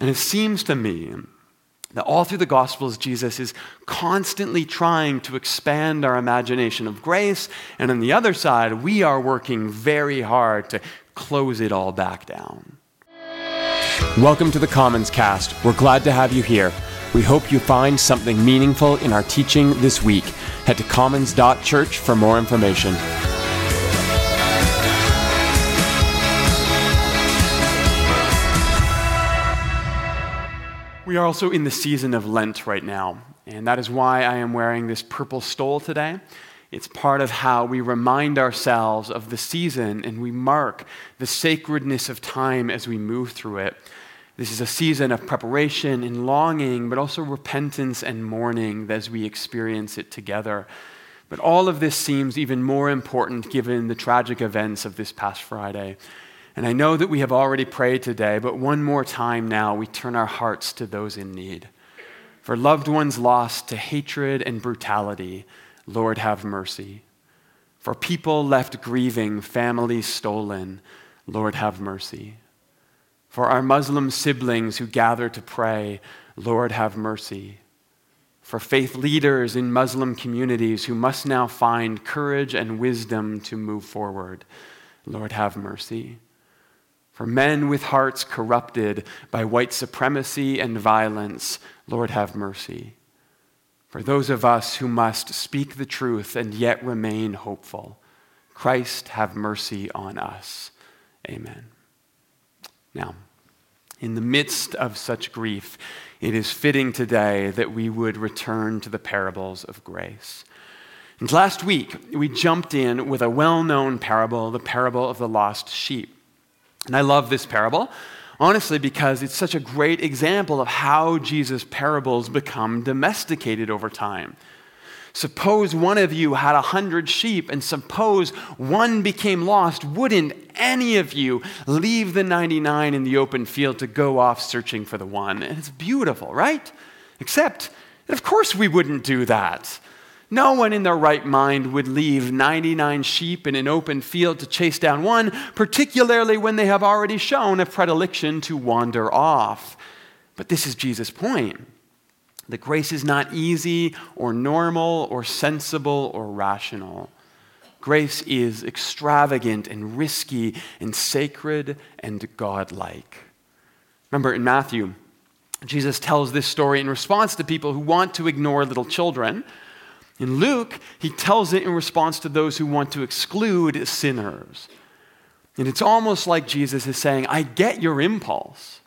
And it seems to me that all through the Gospels, Jesus is constantly trying to expand our imagination of grace. And on the other side, we are working very hard to close it all back down. Welcome to the Commons Cast. We're glad to have you here. We hope you find something meaningful in our teaching this week. Head to commons.church for more information. We are also in the season of Lent right now, and that is why I am wearing this purple stole today. It's part of how we remind ourselves of the season and we mark the sacredness of time as we move through it. This is a season of preparation and longing, but also repentance and mourning as we experience it together. But all of this seems even more important given the tragic events of this past Friday. And I know that we have already prayed today, but one more time now, we turn our hearts to those in need. For loved ones lost to hatred and brutality, Lord, have mercy. For people left grieving, families stolen, Lord, have mercy. For our Muslim siblings who gather to pray, Lord, have mercy. For faith leaders in Muslim communities who must now find courage and wisdom to move forward, Lord, have mercy for men with hearts corrupted by white supremacy and violence, Lord, have mercy. For those of us who must speak the truth and yet remain hopeful, Christ, have mercy on us. Amen. Now, in the midst of such grief, it is fitting today that we would return to the parables of grace. And last week, we jumped in with a well known parable, the parable of the lost sheep. And I love this parable, honestly, because it's such a great example of how Jesus' parables become domesticated over time. Suppose one of you had a hundred sheep, and suppose one became lost. Wouldn't any of you leave the 99 in the open field to go off searching for the one? And it's beautiful, right? Except, of course, we wouldn't do that. No one in their right mind would leave 99 sheep in an open field to chase down one, particularly when they have already shown a predilection to wander off. But this is Jesus' point that grace is not easy or normal or sensible or rational. Grace is extravagant and risky and sacred and godlike. Remember in Matthew, Jesus tells this story in response to people who want to ignore little children in Luke, he tells it in response to those who want to exclude sinners. And it's almost like Jesus is saying, I get your impulse.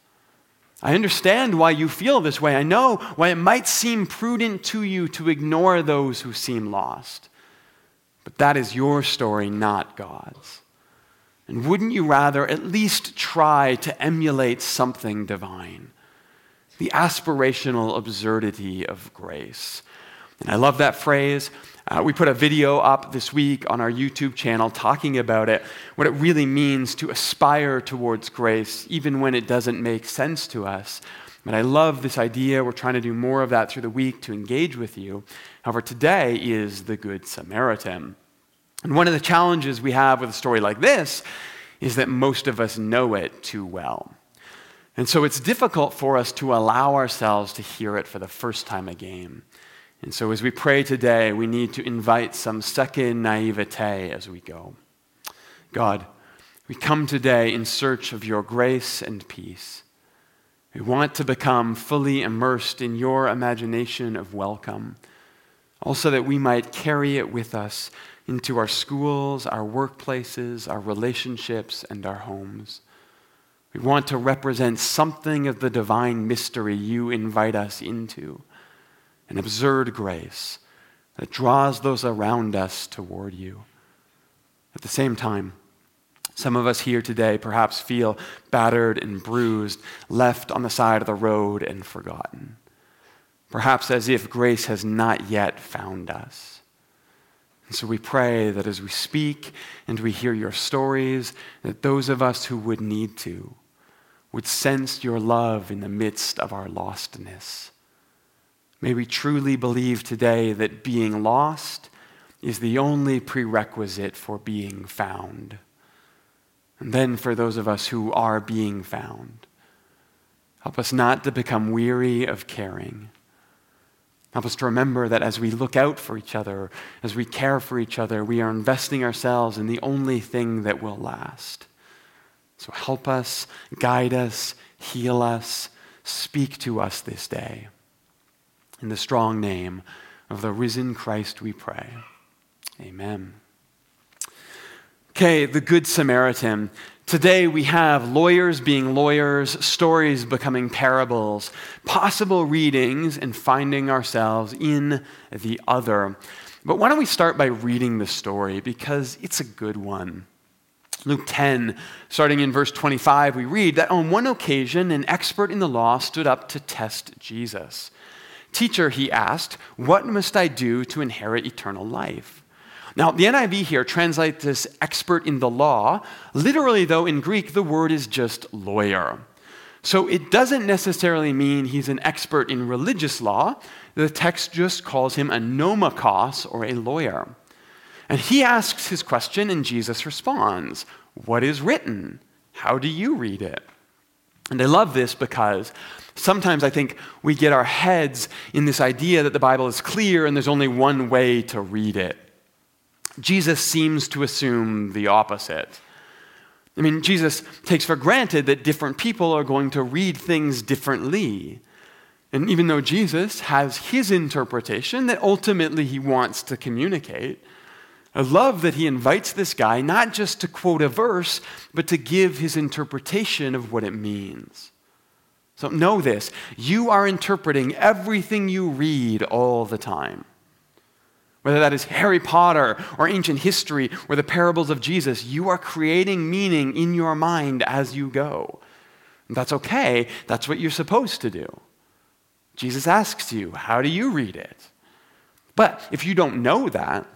I understand why you feel this way. I know why it might seem prudent to you to ignore those who seem lost. But that is your story, not God's. And wouldn't you rather at least try to emulate something divine? The aspirational absurdity of grace and I love that phrase. Uh, we put a video up this week on our YouTube channel talking about it, what it really means to aspire towards grace, even when it doesn't make sense to us. But I love this idea. We're trying to do more of that through the week to engage with you. However, today is the Good Samaritan. And one of the challenges we have with a story like this is that most of us know it too well. And so it's difficult for us to allow ourselves to hear it for the first time again. And so, as we pray today, we need to invite some second naivete as we go. God, we come today in search of your grace and peace. We want to become fully immersed in your imagination of welcome, also that we might carry it with us into our schools, our workplaces, our relationships, and our homes. We want to represent something of the divine mystery you invite us into an absurd grace that draws those around us toward you. At the same time, some of us here today perhaps feel battered and bruised, left on the side of the road and forgotten. Perhaps as if grace has not yet found us. And so we pray that as we speak and we hear your stories, that those of us who would need to would sense your love in the midst of our lostness May we truly believe today that being lost is the only prerequisite for being found. And then for those of us who are being found, Help us not to become weary of caring. Help us to remember that as we look out for each other, as we care for each other, we are investing ourselves in the only thing that will last. So help us, guide us, heal us, speak to us this day. In the strong name of the risen Christ, we pray. Amen. Okay, the Good Samaritan. Today we have lawyers being lawyers, stories becoming parables, possible readings, and finding ourselves in the other. But why don't we start by reading the story because it's a good one. Luke 10, starting in verse 25, we read that on one occasion, an expert in the law stood up to test Jesus. Teacher, he asked, what must I do to inherit eternal life? Now, the NIV here translates this expert in the law. Literally, though, in Greek, the word is just lawyer. So it doesn't necessarily mean he's an expert in religious law. The text just calls him a nomikos, or a lawyer. And he asks his question, and Jesus responds What is written? How do you read it? And I love this because sometimes I think we get our heads in this idea that the Bible is clear and there's only one way to read it. Jesus seems to assume the opposite. I mean, Jesus takes for granted that different people are going to read things differently. And even though Jesus has his interpretation that ultimately he wants to communicate, I love that he invites this guy not just to quote a verse, but to give his interpretation of what it means. So know this you are interpreting everything you read all the time. Whether that is Harry Potter or ancient history or the parables of Jesus, you are creating meaning in your mind as you go. That's okay. That's what you're supposed to do. Jesus asks you, How do you read it? But if you don't know that,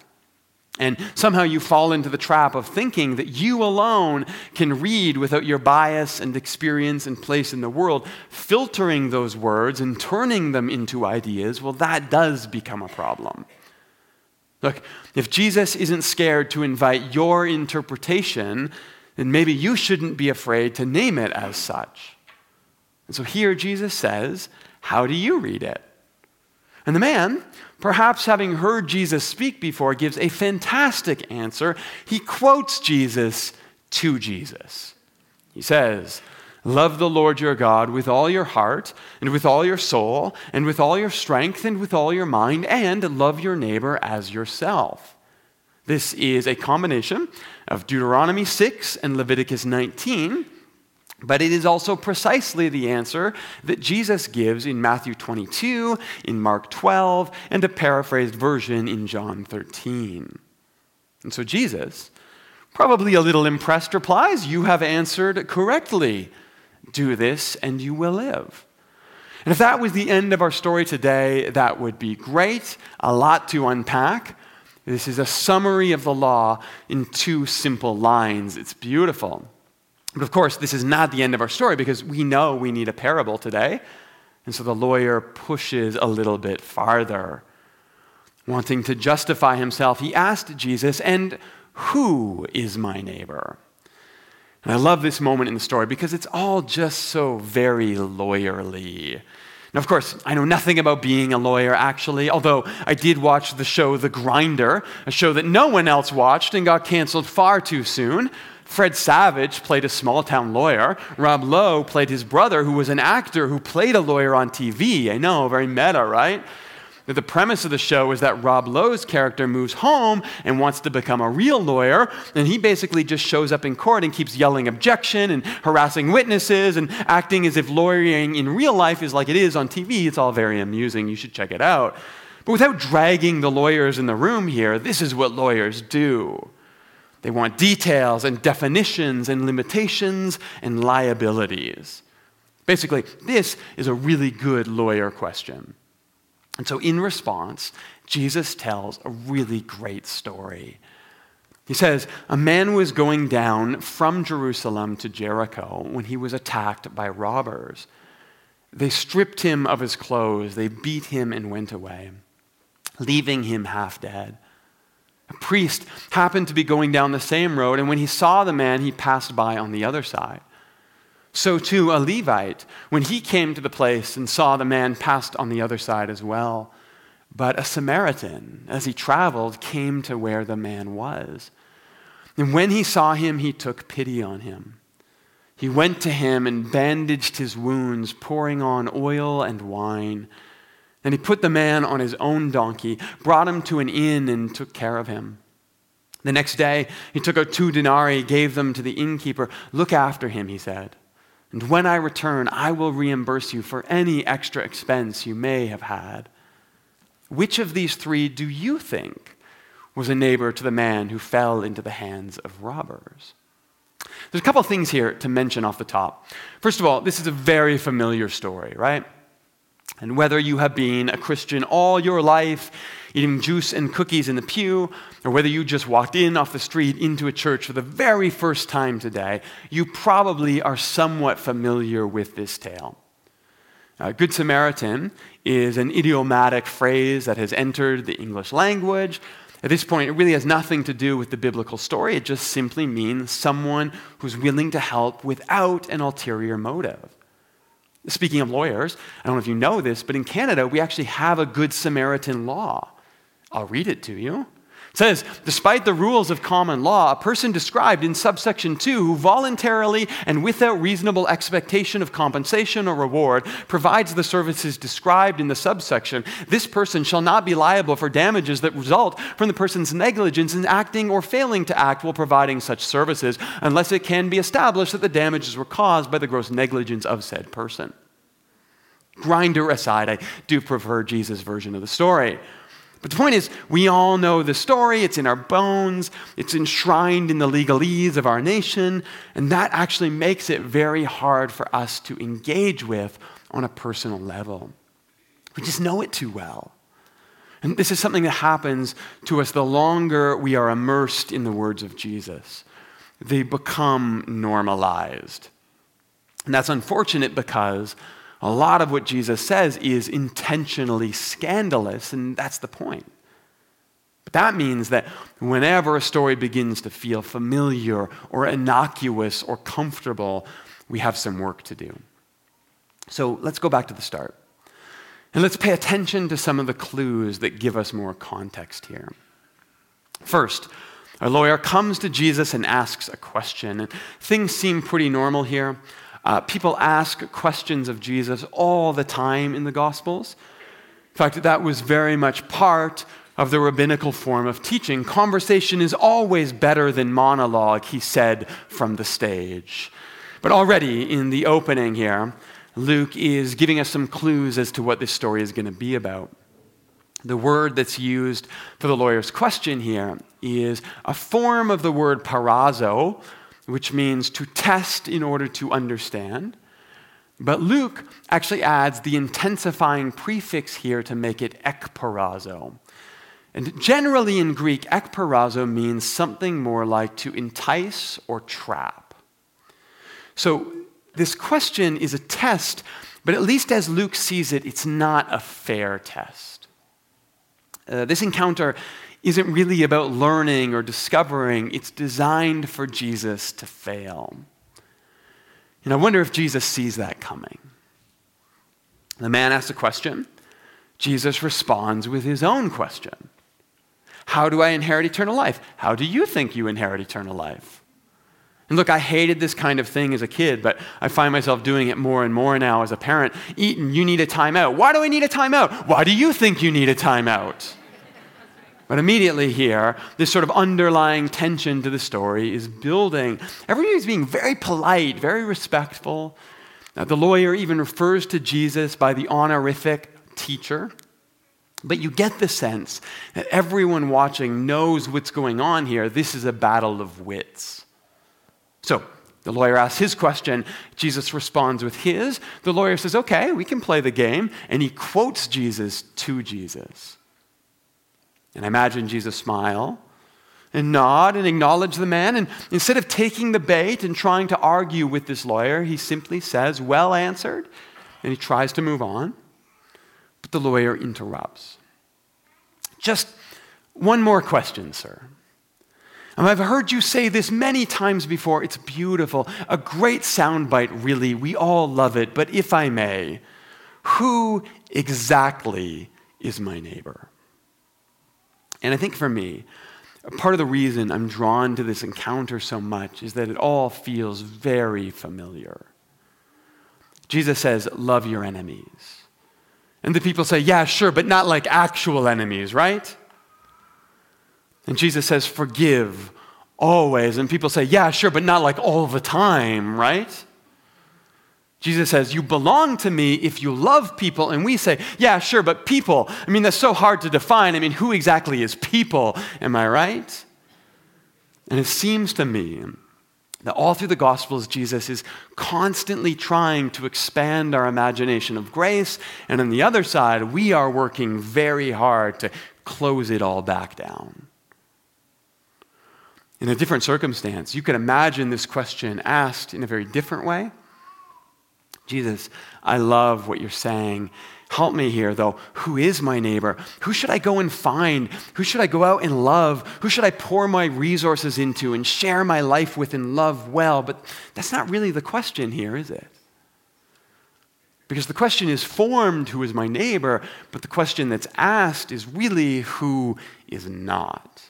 and somehow you fall into the trap of thinking that you alone can read without your bias and experience and place in the world, filtering those words and turning them into ideas, well, that does become a problem. Look, if Jesus isn't scared to invite your interpretation, then maybe you shouldn't be afraid to name it as such. And so here Jesus says, How do you read it? And the man, perhaps having heard Jesus speak before, gives a fantastic answer. He quotes Jesus to Jesus. He says, Love the Lord your God with all your heart, and with all your soul, and with all your strength, and with all your mind, and love your neighbor as yourself. This is a combination of Deuteronomy 6 and Leviticus 19, but it is also precisely the answer that Jesus gives in Matthew 22, in Mark 12, and a paraphrased version in John 13. And so Jesus, probably a little impressed, replies, You have answered correctly do this and you will live. And if that was the end of our story today, that would be great. A lot to unpack. This is a summary of the law in two simple lines. It's beautiful. But of course, this is not the end of our story because we know we need a parable today. And so the lawyer pushes a little bit farther. Wanting to justify himself, he asked Jesus, And who is my neighbor? And I love this moment in the story because it's all just so very lawyerly. Now, of course, I know nothing about being a lawyer, actually, although I did watch the show The Grinder, a show that no one else watched and got canceled far too soon. Fred Savage played a small town lawyer. Rob Lowe played his brother, who was an actor who played a lawyer on TV. I know, very meta, right? the premise of the show is that Rob Lowe's character moves home and wants to become a real lawyer, and he basically just shows up in court and keeps yelling objection and harassing witnesses and acting as if lawyering in real life is like it is on TV. It's all very amusing. You should check it out. But without dragging the lawyers in the room here, this is what lawyers do. They want details and definitions and limitations and liabilities. Basically, this is a really good lawyer question. And so, in response, Jesus tells a really great story. He says, A man was going down from Jerusalem to Jericho when he was attacked by robbers. They stripped him of his clothes, they beat him and went away, leaving him half dead. A priest happened to be going down the same road, and when he saw the man, he passed by on the other side. So too a Levite, when he came to the place and saw the man, passed on the other side as well. But a Samaritan, as he traveled, came to where the man was. And when he saw him, he took pity on him. He went to him and bandaged his wounds, pouring on oil and wine. Then he put the man on his own donkey, brought him to an inn, and took care of him. The next day, he took out two denarii, gave them to the innkeeper. Look after him, he said. And when I return, I will reimburse you for any extra expense you may have had. Which of these three do you think was a neighbor to the man who fell into the hands of robbers? There's a couple of things here to mention off the top. First of all, this is a very familiar story, right? And whether you have been a Christian all your life, eating juice and cookies in the pew, or whether you just walked in off the street into a church for the very first time today, you probably are somewhat familiar with this tale. Uh, Good Samaritan is an idiomatic phrase that has entered the English language. At this point, it really has nothing to do with the biblical story. It just simply means someone who's willing to help without an ulterior motive. Speaking of lawyers, I don't know if you know this, but in Canada, we actually have a Good Samaritan law. I'll read it to you. It says, despite the rules of common law, a person described in subsection 2 who voluntarily and without reasonable expectation of compensation or reward provides the services described in the subsection, this person shall not be liable for damages that result from the person's negligence in acting or failing to act while providing such services, unless it can be established that the damages were caused by the gross negligence of said person. Grinder aside, I do prefer Jesus' version of the story. But the point is, we all know the story, it's in our bones, it's enshrined in the legalese of our nation, and that actually makes it very hard for us to engage with on a personal level. We just know it too well. And this is something that happens to us the longer we are immersed in the words of Jesus. They become normalized. And that's unfortunate because a lot of what Jesus says is intentionally scandalous, and that's the point. But that means that whenever a story begins to feel familiar or innocuous or comfortable, we have some work to do. So let's go back to the start. And let's pay attention to some of the clues that give us more context here. First, a lawyer comes to Jesus and asks a question. And things seem pretty normal here. Uh, people ask questions of Jesus all the time in the Gospels. In fact, that was very much part of the rabbinical form of teaching. Conversation is always better than monologue, he said from the stage. But already in the opening here, Luke is giving us some clues as to what this story is going to be about. The word that's used for the lawyer's question here is a form of the word peirazo, which means to test in order to understand. But Luke actually adds the intensifying prefix here to make it ekpeirazo. And generally in Greek, ekpeirazo means something more like to entice or trap. So this question is a test, but at least as Luke sees it, it's not a fair test. Uh, this encounter isn't really about learning or discovering, it's designed for Jesus to fail. And I wonder if Jesus sees that coming. The man asks a question. Jesus responds with his own question How do I inherit eternal life? How do you think you inherit eternal life? And look, I hated this kind of thing as a kid, but I find myself doing it more and more now as a parent. Eaton, you need a timeout. Why do I need a timeout? Why do you think you need a timeout? But immediately here, this sort of underlying tension to the story is building. Everybody's being very polite, very respectful. Now, the lawyer even refers to Jesus by the honorific teacher. But you get the sense that everyone watching knows what's going on here. This is a battle of wits. So, the lawyer asks his question. Jesus responds with his. The lawyer says, Okay, we can play the game. And he quotes Jesus to Jesus. And I imagine Jesus smile and nod and acknowledge the man. And instead of taking the bait and trying to argue with this lawyer, he simply says, Well answered. And he tries to move on. But the lawyer interrupts. Just one more question, sir. And I've heard you say this many times before. It's beautiful. A great soundbite, really. We all love it. But if I may, who exactly is my neighbor? And I think for me, part of the reason I'm drawn to this encounter so much is that it all feels very familiar. Jesus says, Love your enemies. And the people say, Yeah, sure, but not like actual enemies, right? And Jesus says, Forgive always. And people say, Yeah, sure, but not like all the time, right? Jesus says, You belong to me if you love people. And we say, Yeah, sure, but people, I mean, that's so hard to define. I mean, who exactly is people? Am I right? And it seems to me that all through the Gospels, Jesus is constantly trying to expand our imagination of grace. And on the other side, we are working very hard to close it all back down. In a different circumstance, you could imagine this question asked in a very different way. Jesus, I love what you're saying. Help me here, though. Who is my neighbor? Who should I go and find? Who should I go out and love? Who should I pour my resources into and share my life with and love well? But that's not really the question here, is it? Because the question is formed, who is my neighbor? But the question that's asked is really, who is not?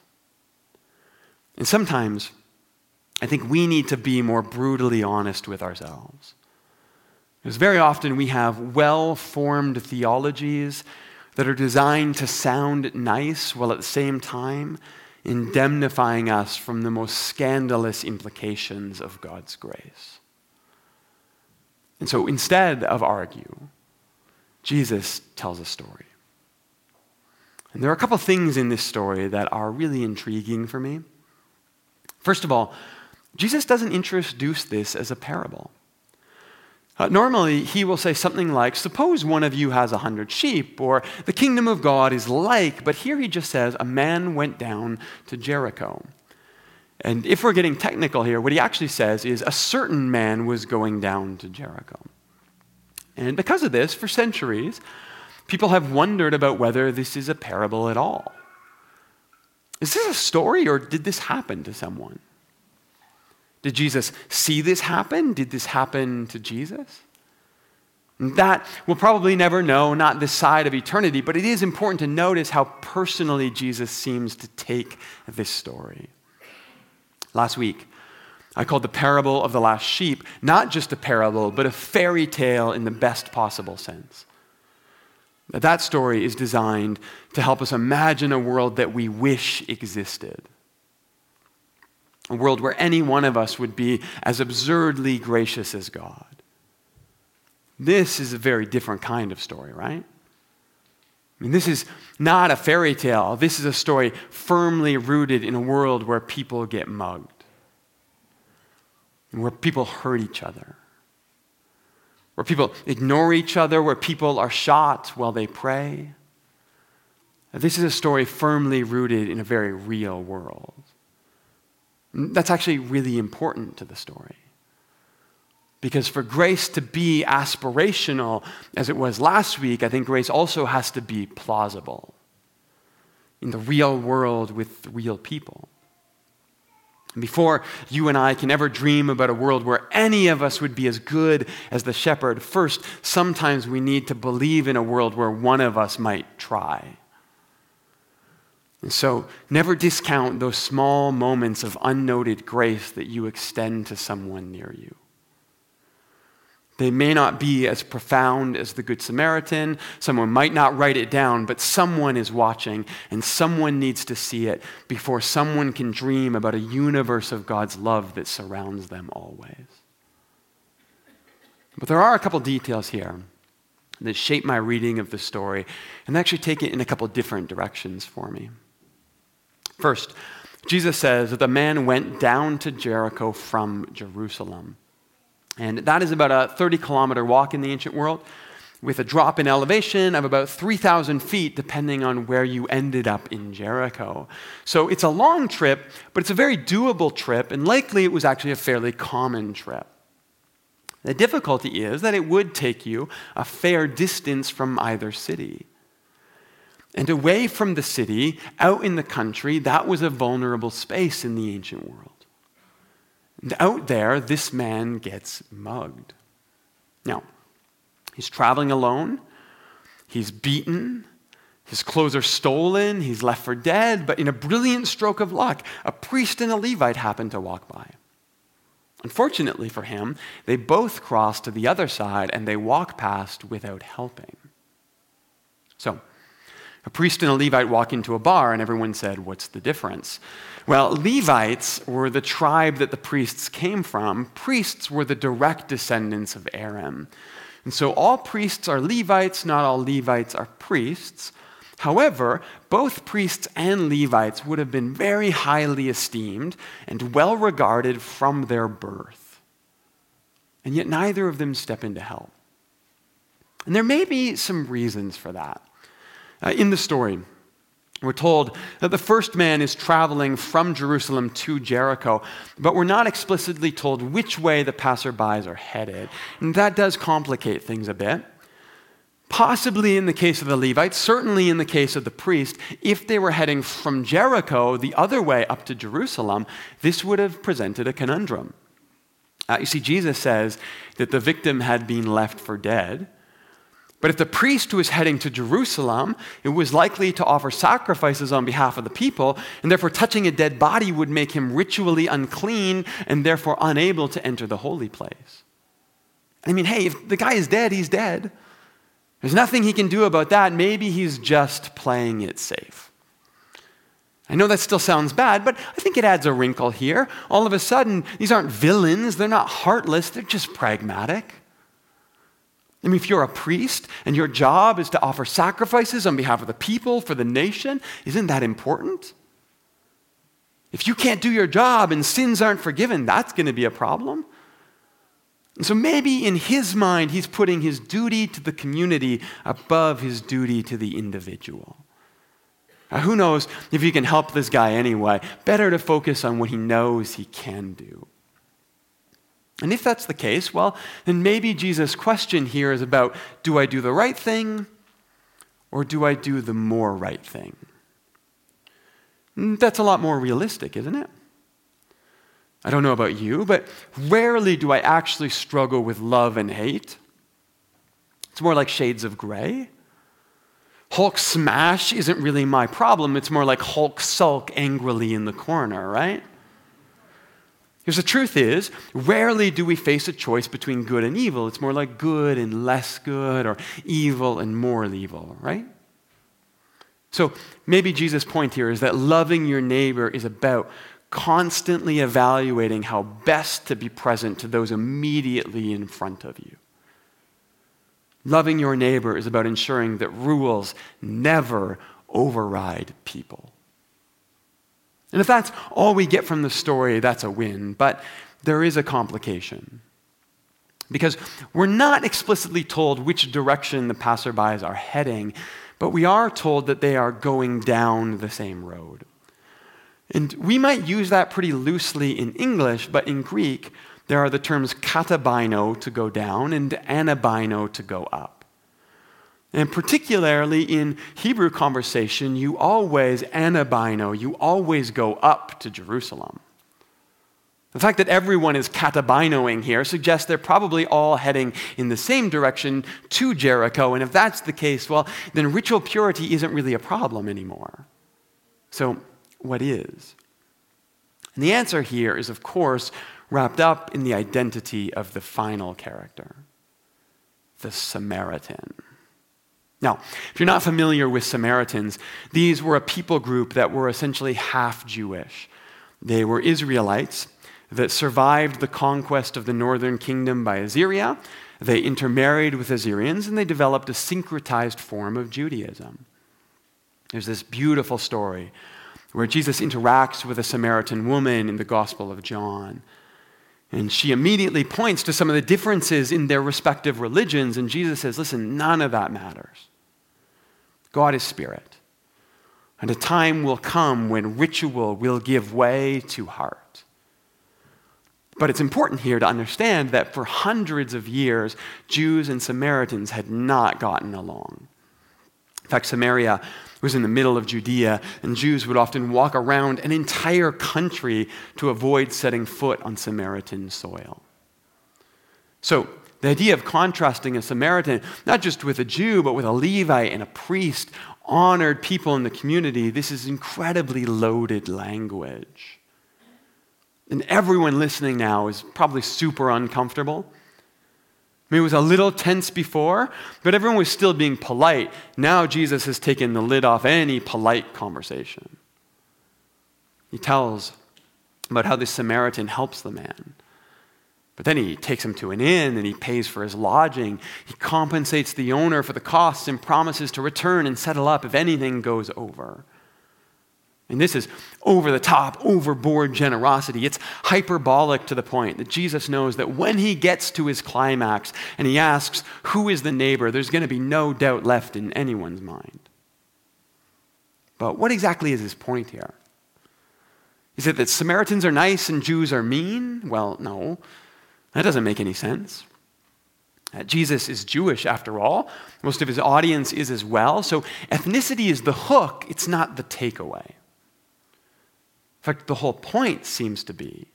And sometimes I think we need to be more brutally honest with ourselves. Because very often we have well formed theologies that are designed to sound nice while at the same time indemnifying us from the most scandalous implications of God's grace. And so instead of argue, Jesus tells a story. And there are a couple things in this story that are really intriguing for me. First of all, Jesus doesn't introduce this as a parable. Uh, normally, he will say something like, Suppose one of you has a hundred sheep, or the kingdom of God is like, but here he just says, A man went down to Jericho. And if we're getting technical here, what he actually says is, A certain man was going down to Jericho. And because of this, for centuries, people have wondered about whether this is a parable at all. Is this a story, or did this happen to someone? Did Jesus see this happen? Did this happen to Jesus? That we'll probably never know, not this side of eternity, but it is important to notice how personally Jesus seems to take this story. Last week, I called the parable of the last sheep not just a parable, but a fairy tale in the best possible sense. That story is designed to help us imagine a world that we wish existed a world where any one of us would be as absurdly gracious as God. This is a very different kind of story, right? I mean, this is not a fairy tale. This is a story firmly rooted in a world where people get mugged, and where people hurt each other, where people ignore each other, where people are shot while they pray. This is a story firmly rooted in a very real world. That's actually really important to the story. Because for grace to be aspirational, as it was last week, I think grace also has to be plausible in the real world with real people. And before you and I can ever dream about a world where any of us would be as good as the shepherd, first, sometimes we need to believe in a world where one of us might try. And so never discount those small moments of unnoted grace that you extend to someone near you. They may not be as profound as the Good Samaritan. Someone might not write it down, but someone is watching, and someone needs to see it before someone can dream about a universe of God's love that surrounds them always. But there are a couple details here that shape my reading of the story and actually take it in a couple different directions for me. First, Jesus says that the man went down to Jericho from Jerusalem. And that is about a 30 kilometer walk in the ancient world with a drop in elevation of about 3,000 feet, depending on where you ended up in Jericho. So it's a long trip, but it's a very doable trip, and likely it was actually a fairly common trip. The difficulty is that it would take you a fair distance from either city. And away from the city, out in the country, that was a vulnerable space in the ancient world. And out there, this man gets mugged. Now, he's traveling alone, he's beaten, his clothes are stolen, he's left for dead, but in a brilliant stroke of luck, a priest and a Levite happen to walk by. Unfortunately for him, they both cross to the other side and they walk past without helping. A priest and a Levite walk into a bar, and everyone said, What's the difference? Well, Levites were the tribe that the priests came from. Priests were the direct descendants of Aaron. And so all priests are Levites, not all Levites are priests. However, both priests and Levites would have been very highly esteemed and well regarded from their birth. And yet neither of them step in to help. And there may be some reasons for that. Uh, in the story, we're told that the first man is traveling from Jerusalem to Jericho, but we're not explicitly told which way the passerbys are headed. And that does complicate things a bit. Possibly in the case of the Levites, certainly in the case of the priest, if they were heading from Jericho the other way up to Jerusalem, this would have presented a conundrum. Uh, you see, Jesus says that the victim had been left for dead. But if the priest was heading to Jerusalem, it was likely to offer sacrifices on behalf of the people, and therefore touching a dead body would make him ritually unclean and therefore unable to enter the holy place. I mean, hey, if the guy is dead, he's dead. There's nothing he can do about that. Maybe he's just playing it safe. I know that still sounds bad, but I think it adds a wrinkle here. All of a sudden, these aren't villains, they're not heartless, they're just pragmatic. I mean, if you're a priest and your job is to offer sacrifices on behalf of the people, for the nation, isn't that important? If you can't do your job and sins aren't forgiven, that's going to be a problem. And so maybe in his mind, he's putting his duty to the community above his duty to the individual. Now, who knows if you can help this guy anyway? Better to focus on what he knows he can do. And if that's the case, well, then maybe Jesus' question here is about do I do the right thing or do I do the more right thing? Mm, that's a lot more realistic, isn't it? I don't know about you, but rarely do I actually struggle with love and hate. It's more like shades of gray. Hulk smash isn't really my problem. It's more like Hulk sulk angrily in the corner, right? Because the truth is, rarely do we face a choice between good and evil. It's more like good and less good, or evil and more evil, right? So maybe Jesus' point here is that loving your neighbor is about constantly evaluating how best to be present to those immediately in front of you. Loving your neighbor is about ensuring that rules never override people. And if that's all we get from the story, that's a win. But there is a complication. Because we're not explicitly told which direction the passerbys are heading, but we are told that they are going down the same road. And we might use that pretty loosely in English, but in Greek, there are the terms katabaino to go down and anabaino to go up. And particularly in Hebrew conversation, you always anabaino, you always go up to Jerusalem. The fact that everyone is katabainoing here suggests they're probably all heading in the same direction to Jericho. And if that's the case, well, then ritual purity isn't really a problem anymore. So, what is? And the answer here is, of course, wrapped up in the identity of the final character the Samaritan. Now, if you're not familiar with Samaritans, these were a people group that were essentially half Jewish. They were Israelites that survived the conquest of the northern kingdom by Assyria. They intermarried with Assyrians and they developed a syncretized form of Judaism. There's this beautiful story where Jesus interacts with a Samaritan woman in the Gospel of John. And she immediately points to some of the differences in their respective religions, and Jesus says, Listen, none of that matters. God is spirit. And a time will come when ritual will give way to heart. But it's important here to understand that for hundreds of years, Jews and Samaritans had not gotten along. In fact, Samaria was in the middle of Judea, and Jews would often walk around an entire country to avoid setting foot on Samaritan soil. So, the idea of contrasting a Samaritan, not just with a Jew, but with a Levite and a priest, honored people in the community, this is incredibly loaded language. And everyone listening now is probably super uncomfortable. Mean, it was a little tense before, but everyone was still being polite. Now Jesus has taken the lid off any polite conversation. He tells about how the Samaritan helps the man. But then he takes him to an inn and he pays for his lodging. He compensates the owner for the costs and promises to return and settle up if anything goes over. And this is over the top, overboard generosity. It's hyperbolic to the point that Jesus knows that when he gets to his climax and he asks, Who is the neighbor? there's going to be no doubt left in anyone's mind. But what exactly is his point here? Is it that Samaritans are nice and Jews are mean? Well, no. That doesn't make any sense. Uh, Jesus is Jewish, after all. Most of his audience is as well. So ethnicity is the hook, it's not the takeaway. Fact, the whole point seems to be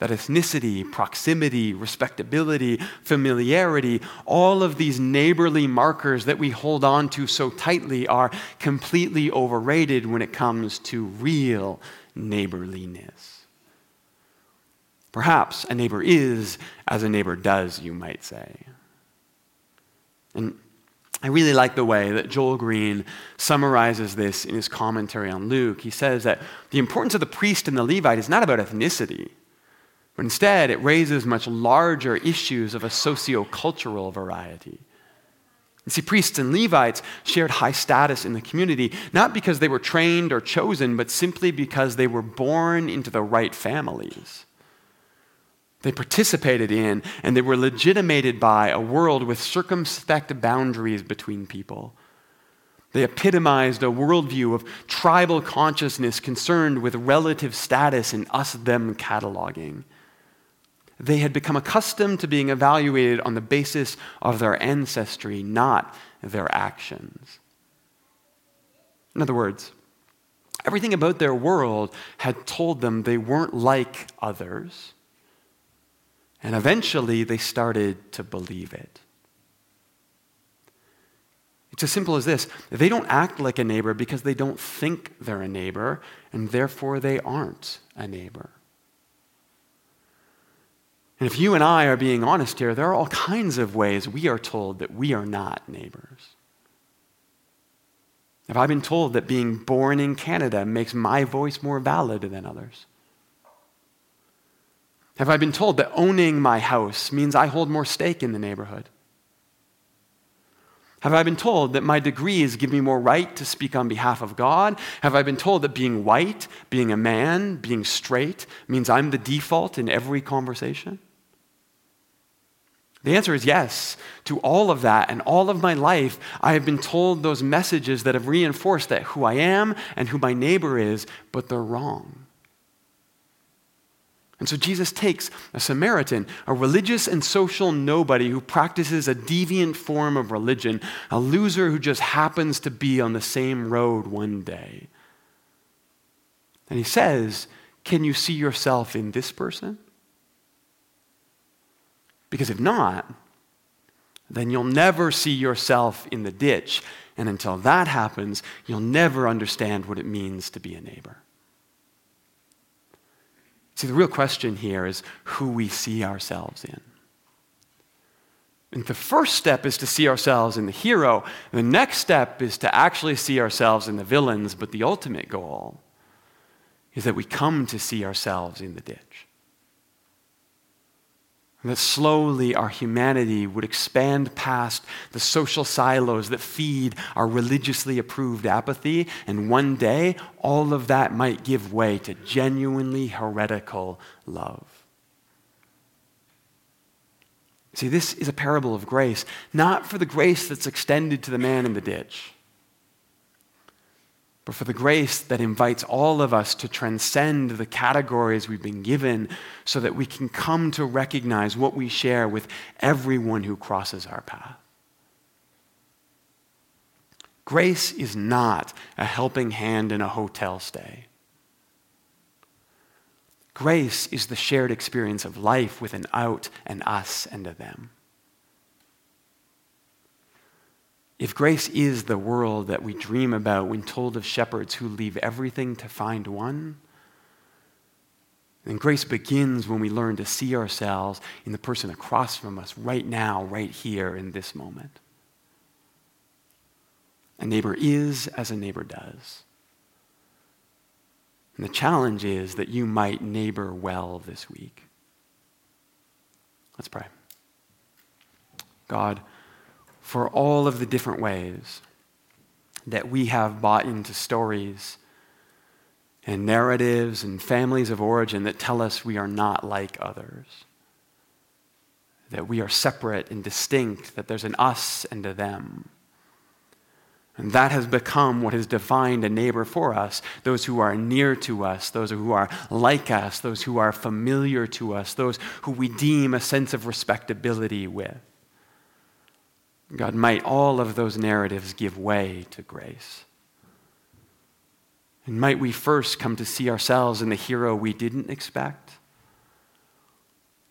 that ethnicity, proximity, respectability, familiarity, all of these neighborly markers that we hold on to so tightly are completely overrated when it comes to real neighborliness. Perhaps a neighbor is as a neighbor does, you might say. And I really like the way that Joel Green summarizes this in his commentary on Luke. He says that the importance of the priest and the Levite is not about ethnicity, but instead it raises much larger issues of a socio-cultural variety. You see, priests and Levites shared high status in the community, not because they were trained or chosen, but simply because they were born into the right families. They participated in and they were legitimated by a world with circumspect boundaries between people. They epitomized a worldview of tribal consciousness concerned with relative status and us them cataloging. They had become accustomed to being evaluated on the basis of their ancestry, not their actions. In other words, everything about their world had told them they weren't like others and eventually they started to believe it. It's as simple as this they don't act like a neighbor because they don't think they're a neighbor, and therefore they aren't a neighbor. And if you and I are being honest here, there are all kinds of ways we are told that we are not neighbors. Have I been told that being born in Canada makes my voice more valid than others? Have I been told that owning my house means I hold more stake in the neighborhood? Have I been told that my degrees give me more right to speak on behalf of God? Have I been told that being white, being a man, being straight means I'm the default in every conversation? The answer is yes to all of that. And all of my life, I have been told those messages that have reinforced that who I am and who my neighbor is, but they're wrong. And so Jesus takes a Samaritan, a religious and social nobody who practices a deviant form of religion, a loser who just happens to be on the same road one day. And he says, Can you see yourself in this person? Because if not, then you'll never see yourself in the ditch. And until that happens, you'll never understand what it means to be a neighbor. See, the real question here is who we see ourselves in. And the first step is to see ourselves in the hero. The next step is to actually see ourselves in the villains, but the ultimate goal is that we come to see ourselves in the ditch. And that slowly our humanity would expand past the social silos that feed our religiously approved apathy, and one day all of that might give way to genuinely heretical love. See, this is a parable of grace, not for the grace that's extended to the man in the ditch but for the grace that invites all of us to transcend the categories we've been given so that we can come to recognize what we share with everyone who crosses our path. Grace is not a helping hand in a hotel stay. Grace is the shared experience of life with an out and us and a them. If grace is the world that we dream about when told of shepherds who leave everything to find one, then grace begins when we learn to see ourselves in the person across from us right now, right here in this moment. A neighbor is as a neighbor does. And the challenge is that you might neighbor well this week. Let's pray. God, for all of the different ways that we have bought into stories and narratives and families of origin that tell us we are not like others, that we are separate and distinct, that there's an us and a them. And that has become what has defined a neighbor for us those who are near to us, those who are like us, those who are familiar to us, those who we deem a sense of respectability with. God, might all of those narratives give way to grace. And might we first come to see ourselves in the hero we didn't expect,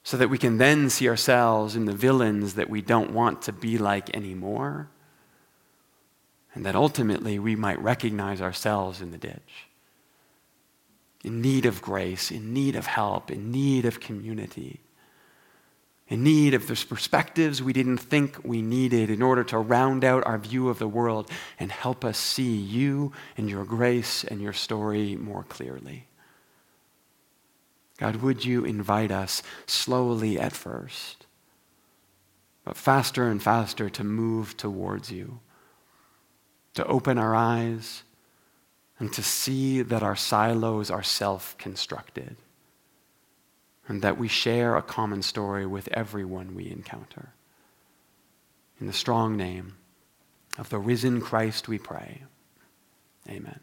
so that we can then see ourselves in the villains that we don't want to be like anymore and that ultimately we might recognize ourselves in the ditch, in need of grace, in need of help, in need of community, in need of those perspectives we didn't think we needed in order to round out our view of the world and help us see you and your grace and your story more clearly. God, would you invite us slowly at first, but faster and faster to move towards you? to open our eyes and to see that our silos are self constructed and that we share a common story with everyone we encounter. In the strong name of the risen Christ, we pray. Amen.